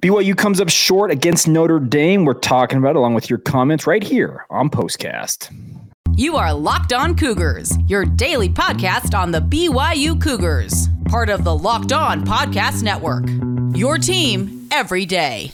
BYU comes up short against Notre Dame. We're talking about along with your comments right here on Postcast. You are Locked On Cougars, your daily podcast on the BYU Cougars, part of the Locked On Podcast Network. Your team every day.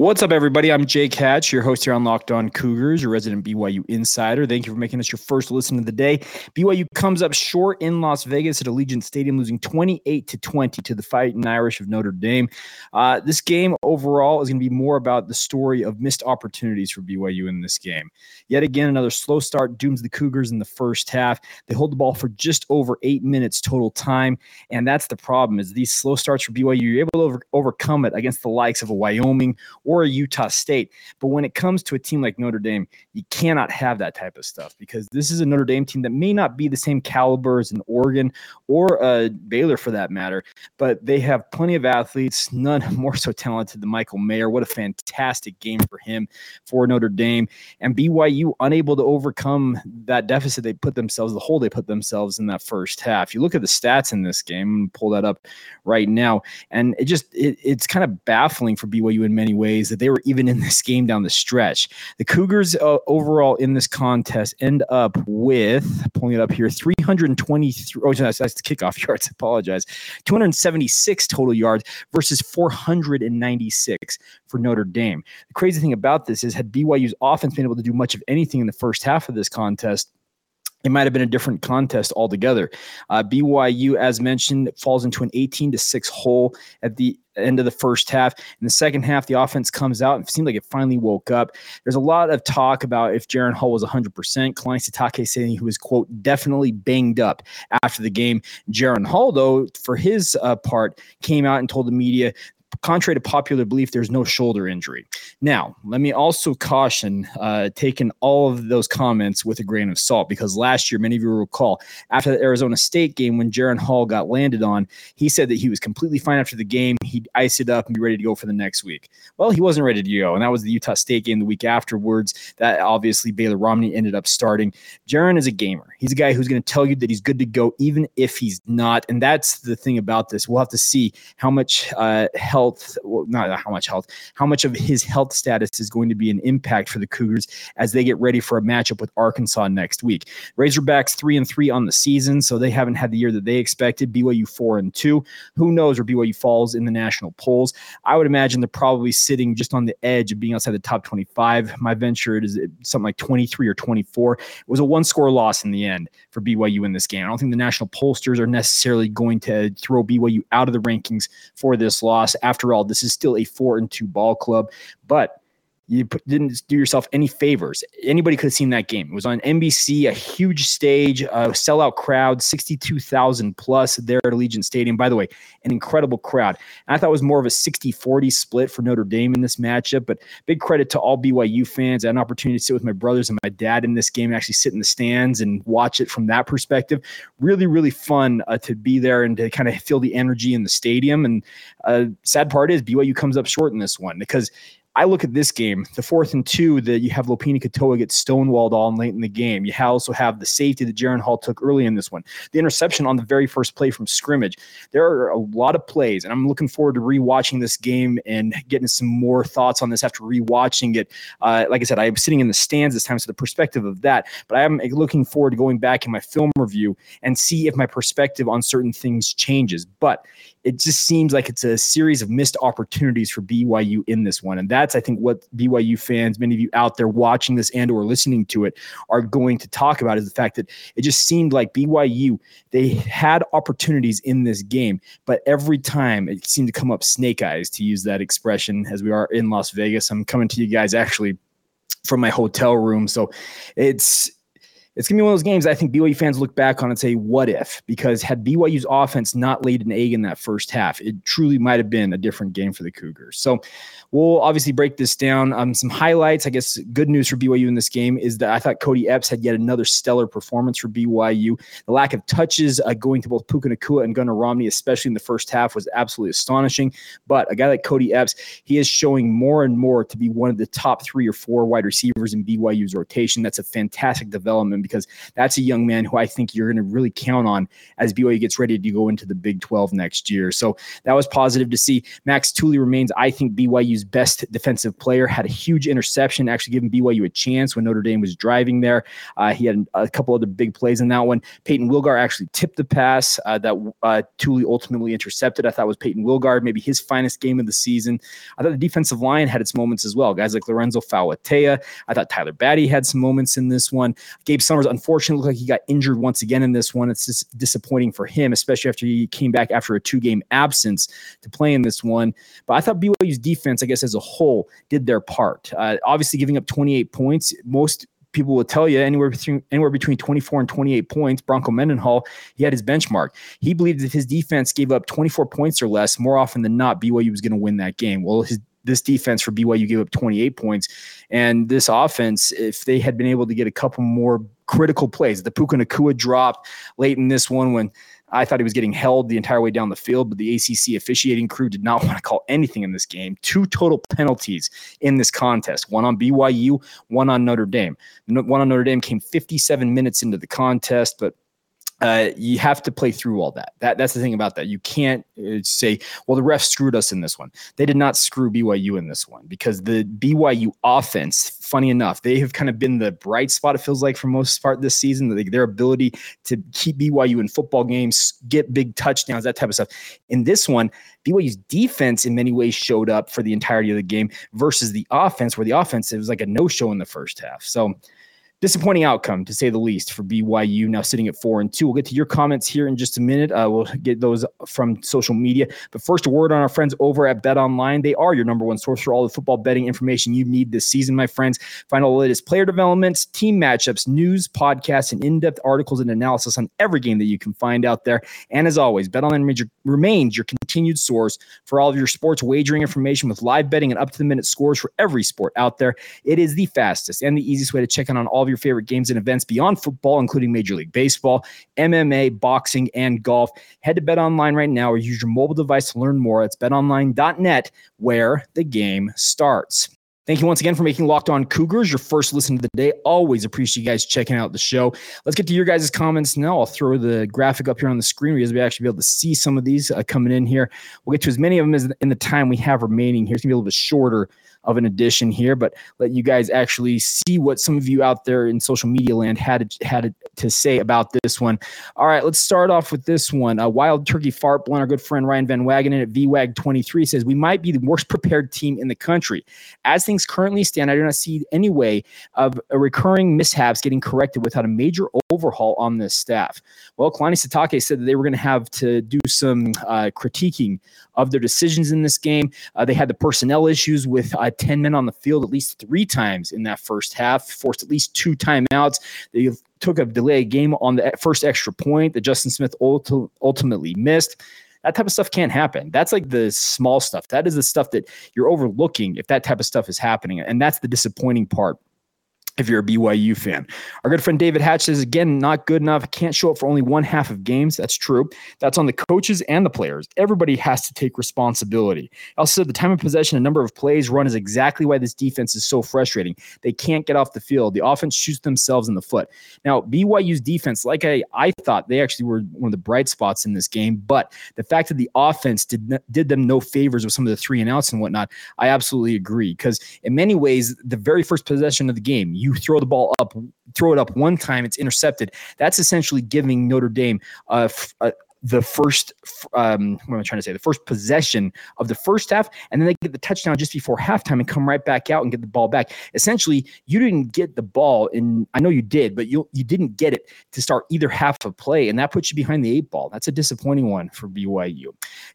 What's up, everybody? I'm Jake Hatch, your host here on Locked On Cougars, your resident BYU insider. Thank you for making us your first listen of the day. BYU comes up short in Las Vegas at Allegiant Stadium, losing 28 to 20 to the Fighting Irish of Notre Dame. Uh, this game overall is going to be more about the story of missed opportunities for BYU in this game. Yet again, another slow start dooms the Cougars in the first half. They hold the ball for just over eight minutes total time, and that's the problem. Is these slow starts for BYU, you're able to over, overcome it against the likes of a Wyoming or a Utah State. But when it comes to a team like Notre Dame, you cannot have that type of stuff because this is a Notre Dame team that may not be the same caliber as an Oregon or a Baylor for that matter, but they have plenty of athletes, none more so talented than Michael Mayer. What a fantastic game for him for Notre Dame. And BYU unable to overcome that deficit they put themselves, the hole they put themselves in that first half. You look at the stats in this game, pull that up right now, and it just it, it's kind of baffling for BYU in many ways that they were even in this game down the stretch. The Cougars uh, overall in this contest end up with pulling it up here 323. Oh, that's, that's the kickoff yards. Apologize. 276 total yards versus 496 for Notre Dame. The crazy thing about this is, had BYU's offense been able to do much of anything in the first half of this contest, it might have been a different contest altogether. Uh, BYU, as mentioned, falls into an 18 to 6 hole at the end of the first half. In the second half, the offense comes out and it seemed like it finally woke up. There's a lot of talk about if Jaren Hall was 100%. Kalani Sitake saying he was, quote, definitely banged up after the game. Jaren Hall, though, for his uh, part, came out and told the media contrary to popular belief, there's no shoulder injury. Now, let me also caution uh, taking all of those comments with a grain of salt because last year, many of you will recall, after the Arizona State game, when Jaren Hall got landed on, he said that he was completely fine after the game. He'd ice it up and be ready to go for the next week. Well, he wasn't ready to go, and that was the Utah State game the week afterwards. That obviously Baylor Romney ended up starting. Jaren is a gamer. He's a guy who's going to tell you that he's good to go, even if he's not. And that's the thing about this. We'll have to see how much uh, health health, well, not how much health, how much of his health status is going to be an impact for the Cougars as they get ready for a matchup with Arkansas next week. Razorbacks three and three on the season, so they haven't had the year that they expected. BYU four and two. Who knows where BYU falls in the national polls? I would imagine they're probably sitting just on the edge of being outside the top 25. My venture is something like 23 or 24. It was a one score loss in the end for BYU in this game. I don't think the national pollsters are necessarily going to throw BYU out of the rankings for this loss after all, this is still a four and two ball club, but you didn't do yourself any favors. Anybody could have seen that game. It was on NBC, a huge stage, a sellout crowd, 62,000 plus there at Allegiant Stadium. By the way, an incredible crowd. And I thought it was more of a 60 40 split for Notre Dame in this matchup, but big credit to all BYU fans. I had an opportunity to sit with my brothers and my dad in this game and actually sit in the stands and watch it from that perspective. Really, really fun uh, to be there and to kind of feel the energy in the stadium. And uh, sad part is BYU comes up short in this one because I look at this game, the fourth and two that you have Lopini Katoa get stonewalled on late in the game. You also have the safety that Jaren Hall took early in this one, the interception on the very first play from scrimmage. There are a lot of plays, and I'm looking forward to rewatching this game and getting some more thoughts on this after rewatching it. Uh, like I said, I'm sitting in the stands this time, so the perspective of that. But I am looking forward to going back in my film review and see if my perspective on certain things changes. But it just seems like it's a series of missed opportunities for BYU in this one. And that's, I think, what BYU fans, many of you out there watching this and or listening to it, are going to talk about is the fact that it just seemed like BYU, they had opportunities in this game, but every time it seemed to come up snake eyes, to use that expression, as we are in Las Vegas. I'm coming to you guys actually from my hotel room. So it's it's to be one of those games I think BYU fans look back on and say, what if? Because had BYU's offense not laid an egg in that first half, it truly might have been a different game for the Cougars. So we'll obviously break this down. Um, some highlights, I guess, good news for BYU in this game is that I thought Kody Epps had yet another stellar performance for BYU. The lack of touches uh, going to both Puka Nacua and Gunnar Romney, especially in the first half, was absolutely astonishing. But a guy like Kody Epps, he is showing more and more to be one of the top three or four wide receivers in BYU's rotation. That's a fantastic development because that's a young man who I think you're going to really count on as BYU gets ready to go into the Big 12 next year. So that was positive to see. Max Tooley remains, I think, BYU's best defensive player. Had a huge interception, actually giving BYU a chance when Notre Dame was driving there. Uh, he had a couple other big plays in that one. Peyton Wilgar actually tipped the pass uh, that uh, Tooley ultimately intercepted. I thought was Peyton Wilgar, maybe his finest game of the season. I thought the defensive line had its moments as well. Guys like Lorenzo Fauatea. I thought Tyler Batty had some moments in this one. Gabe Summers, unfortunately, looked like he got injured once again in this one. It's just disappointing for him, especially after he came back after a two game absence to play in this one. But I thought BYU's defense, I guess, as a whole, did their part. Uh, obviously, giving up 28 points, most people will tell you anywhere between anywhere between 24 and 28 points. Bronco Mendenhall, he had his benchmark. He believed if his defense gave up 24 points or less, more often than not, BYU was going to win that game. Well, his this defense for BYU gave up 28 points. And this offense, if they had been able to get a couple more critical plays, the Puka Nacua dropped late in this one when I thought he was getting held the entire way down the field, but the ACC officiating crew did not want to call anything in this game. Two total penalties in this contest one on BYU, one on Notre Dame. One on Notre Dame came 57 minutes into the contest, but uh, you have to play through all that. That that's the thing about that. You can't uh, say, "Well, the refs screwed us in this one." They did not screw BYU in this one because the BYU offense, funny enough, they have kind of been the bright spot. It feels like for most part this season, Like their ability to keep BYU in football games, get big touchdowns, that type of stuff. In this one, BYU's defense in many ways showed up for the entirety of the game versus the offense, where the offense it was like a no show in the first half. So disappointing outcome to say the least for BYU now sitting at four and two. We'll get to your comments here in just a minute. Uh, we'll get those from social media. But first, a word on our friends over at Bet Online. They are your number one source for all the football betting information you need this season, my friends. Find all the latest player developments, team matchups, news, podcasts, and in-depth articles and analysis on every game that you can find out there. And as always, Bet Online remains your continued source for all of your sports wagering information with live betting and up-to-the-minute scores for every sport out there. It is the fastest and the easiest way to check in on all of your favorite games and events beyond football, including Major League Baseball, MMA, boxing, and golf. Head to Bet Online right now or use your mobile device to learn more. It's betonline.net where the game starts. Thank you once again for making Locked On Cougars your first listen of the day. Always appreciate you guys checking out the show. Let's get to your guys' comments now. I'll throw the graphic up here on the screen guys will actually be able to see some of these uh, coming in here. We'll get to as many of them as in the time we have remaining here. It's going to be a little bit shorter of an addition here, but let you guys actually see what some of you out there in social media land had had to say about this one. All right, let's start off with this one. A Wild Turkey Fart Blunt, our good friend Ryan Van Wagenen at VWAG23 says, We might be the worst prepared team in the country. As things currently stand, I do not see any way of recurring mishaps getting corrected without a major overhaul on this staff. Well, Kalani Sitake said that they were going to have to do some uh, critiquing of their decisions in this game. Uh, they had the personnel issues with uh, 10 men on the field at least three times in that first half, forced at least two timeouts. They took a delay game on the first extra point that Justin Smith ultimately missed. That type of stuff can't happen. That's like the small stuff. That is the stuff that you're overlooking if that type of stuff is happening. And that's the disappointing part if you're a BYU fan. Our good friend David Hatch says, again, not good enough. Can't show up for only one half of games. That's true. That's on the coaches and the players. Everybody has to take responsibility. Also, the time of possession and number of plays run is exactly why this defense is so frustrating. They can't get off the field. The offense shoots themselves in the foot. Now, BYU's defense, like I, I thought, they actually were one of the bright spots in this game. But the fact that the offense did, did them no favors with some of the three and outs and whatnot, I absolutely agree. Because in many ways, the very first possession of the game, you throw the ball up, throw it up one time, it's intercepted. That's essentially giving Notre Dame a, a the first um, what am I trying to say? The first possession of the first half, and then they get the touchdown just before halftime and come right back out and get the ball back. Essentially, you didn't get the ball, and I know you did, but you you didn't get it to start either half of play, and that puts you behind the eight ball. That's a disappointing one for BYU.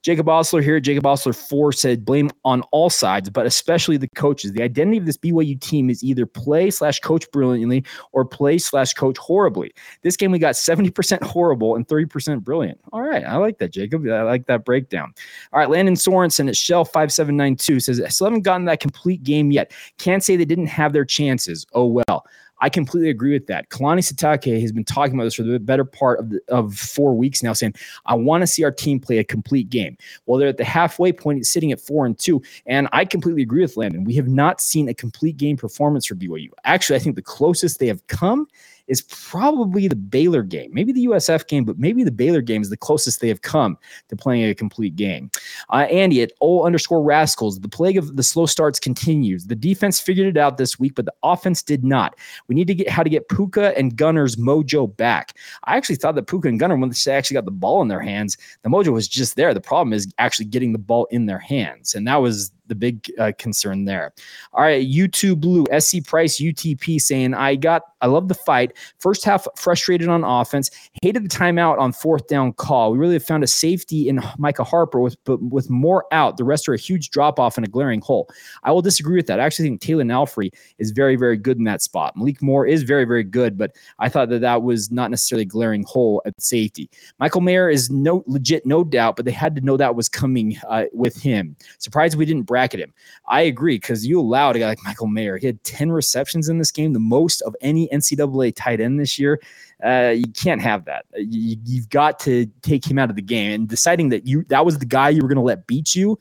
Jacob Osler here. Jacob Osler four said blame on all sides, but especially the coaches. The identity of this BYU team is either play slash coach brilliantly or play slash coach horribly. This game we got seventy percent horrible and thirty percent brilliant. All right. I like that, Jacob. I like that breakdown. All right. Landon Sorensen at Shell5792 says, I still haven't gotten that complete game yet. Can't say they didn't have their chances. Oh, well. I completely agree with that. Kalani Sitake has been talking about this for the better part of, the, of four weeks now, saying, I want to see our team play a complete game. Well, they're at the halfway point, sitting at four and two. And I completely agree with Landon. We have not seen a complete game performance for BYU. Actually, I think the closest they have come is probably the Baylor game, maybe the USF game, but maybe the Baylor game is the closest they have come to playing a complete game. Uh, Andy at O underscore Rascals, the plague of the slow starts continues. The defense figured it out this week, but the offense did not. We need to get how to get Puka and Gunnar's mojo back. I actually thought that Puka and Gunner, when they actually got the ball in their hands, the mojo was just there. The problem is actually getting the ball in their hands, and that was the big uh, concern there. All right, YouTube Blue, SC Price, UTP saying, I got, I love the fight. First half frustrated on offense, hated the timeout on fourth down call. We really found a safety in Micah Harper with, but with more out. The rest are a huge drop off and a glaring hole. I will disagree with that. I actually think Talan Alfrey is very, very good in that spot. Malik Moore is very, very good, but I thought that that was not necessarily a glaring hole at safety. Michael Mayer is no legit, no doubt, but they had to know that was coming uh, with him. Surprised we didn't bracket him. I agree because you allowed a guy like Michael Mayer. He had 10 receptions in this game, the most of any NCAA tight end this year. Uh, you can't have that. You, you've got to take him out of the game. And deciding that you that was the guy you were going to let beat you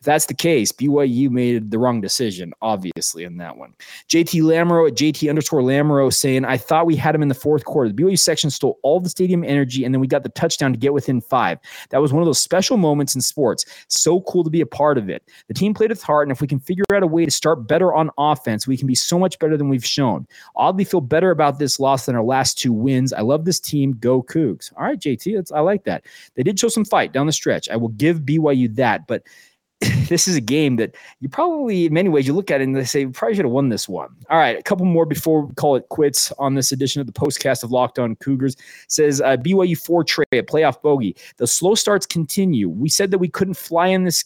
if that's the case, BYU made the wrong decision, obviously, in that one. JT Lamro at JT underscore Lamro saying, I thought we had him in the fourth quarter. The BYU section stole all the stadium energy, and then we got the touchdown to get within five. That was one of those special moments in sports. So cool to be a part of it. The team played with heart, and if we can figure out a way to start better on offense, we can be so much better than we've shown. Oddly feel better about this loss than our last two wins. I love this team. Go Cougs. All right, JT, I like that. They did show some fight down the stretch. I will give BYU that, but this is a game that you probably, in many ways, you look at it and they say, we probably should have won this one. All right, a couple more before we call it quits on this edition of the postcast of Locked On Cougars. says uh, BYU four a playoff bogey. The slow starts continue. We said that we couldn't fly in this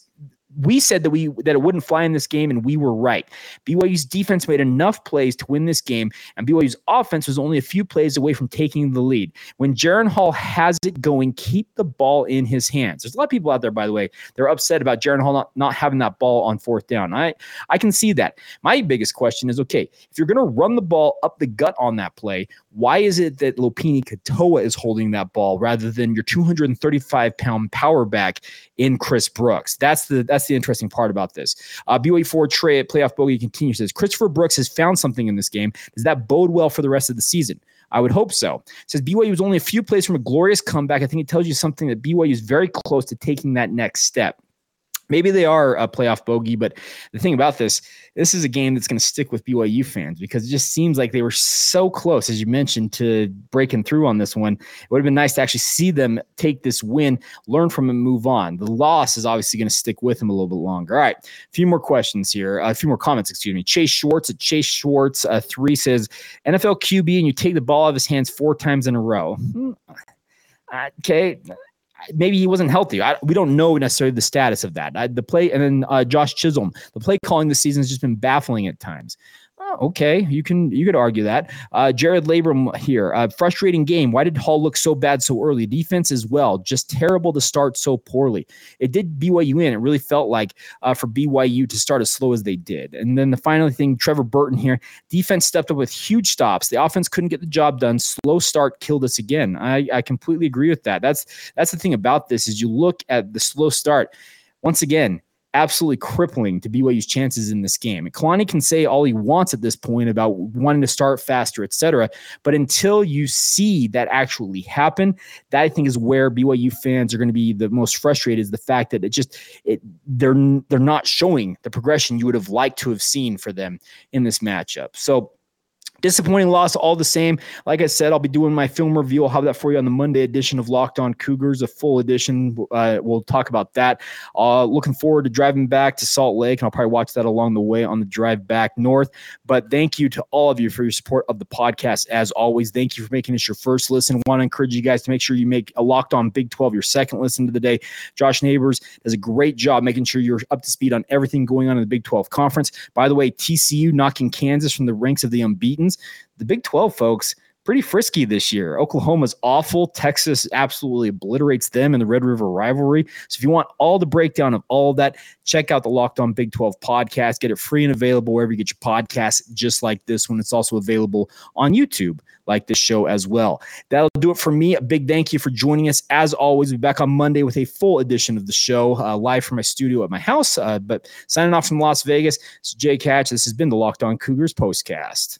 we said that we that it wouldn't fly in this game, and we were right. BYU's defense made enough plays to win this game, and BYU's offense was only a few plays away from taking the lead. When Jaren Hall has it going, keep the ball in his hands. There's a lot of people out there, by the way, they're upset about Jaren Hall not, not having that ball on fourth down. I I can see that. My biggest question is, okay, if you're going to run the ball up the gut on that play, why is it that Lopini Katoa is holding that ball rather than your 235 pound power back in Chris Brooks? That's the that's the interesting part about this. Uh, BYU four Trey at playoff bogey continues says Christopher Brooks has found something in this game. Does that bode well for the rest of the season? I would hope so. Says BYU was only a few plays from a glorious comeback. I think it tells you something that BYU is very close to taking that next step maybe they are a playoff bogey, but the thing about this, this is a game that's going to stick with BYU fans because it just seems like they were so close, as you mentioned, to breaking through on this one. It would have been nice to actually see them take this win, learn from it, move on. The loss is obviously going to stick with them a little bit longer. All right, a few more questions here, a few more comments, excuse me. Chase Schwartz at Chase Schwartz uh, three says NFL QB and you take the ball out of his hands four times in a row. Hmm. Okay, maybe he wasn't healthy. I, we don't know necessarily the status of that. I, the play, and then uh, Josh Chisholm, the play calling this season has just been baffling at times. Okay, you can you could argue that. Uh, Jared Labrum here, uh, frustrating game. Why did Hall look so bad so early? Defense as well, just terrible to start so poorly. It did BYU in. It really felt like uh, for BYU to start as slow as they did. And then the final thing, Trevor Burton here, defense stepped up with huge stops. The offense couldn't get the job done. Slow start killed us again. I, I completely agree with that. That's that's the thing about this is you look at the slow start. Once again, absolutely crippling to BYU's chances in this game. And Kalani can say all he wants at this point about wanting to start faster, etc. But until you see that actually happen, that I think is where BYU fans are going to be the most frustrated is the fact that it just it they're they're not showing the progression you would have liked to have seen for them in this matchup. So Disappointing loss, all the same. Like I said, I'll be doing my film review. I'll have that for you on the Monday edition of Locked On Cougars, a full edition. Uh, we'll talk about that. Uh, looking forward to driving back to Salt Lake, and I'll probably watch that along the way on the drive back north. But thank you to all of you for your support of the podcast. As always, thank you for making this your first listen. Want to encourage you guys to make sure you make a Locked On Big 12 your second listen to the day. Josh Neighbors does a great job making sure you're up to speed on everything going on in the Big 12 conference. By the way, TCU knocking Kansas from the ranks of the unbeatens the Big 12 folks pretty frisky this year. Oklahoma's awful. Texas absolutely obliterates them in the Red River rivalry. So if you want all the breakdown of all of that, check out the Locked On Big 12 podcast. Get it free and available wherever you get your podcasts, just like this one. It's also available on YouTube, like this show as well. That'll do it for me. A big thank you for joining us. As always, we'll be back on Monday with a full edition of the show, uh, live from my studio at my house. Uh, but signing off from Las Vegas, it's Jake Hatch. This has been the Locked On Cougars postcast.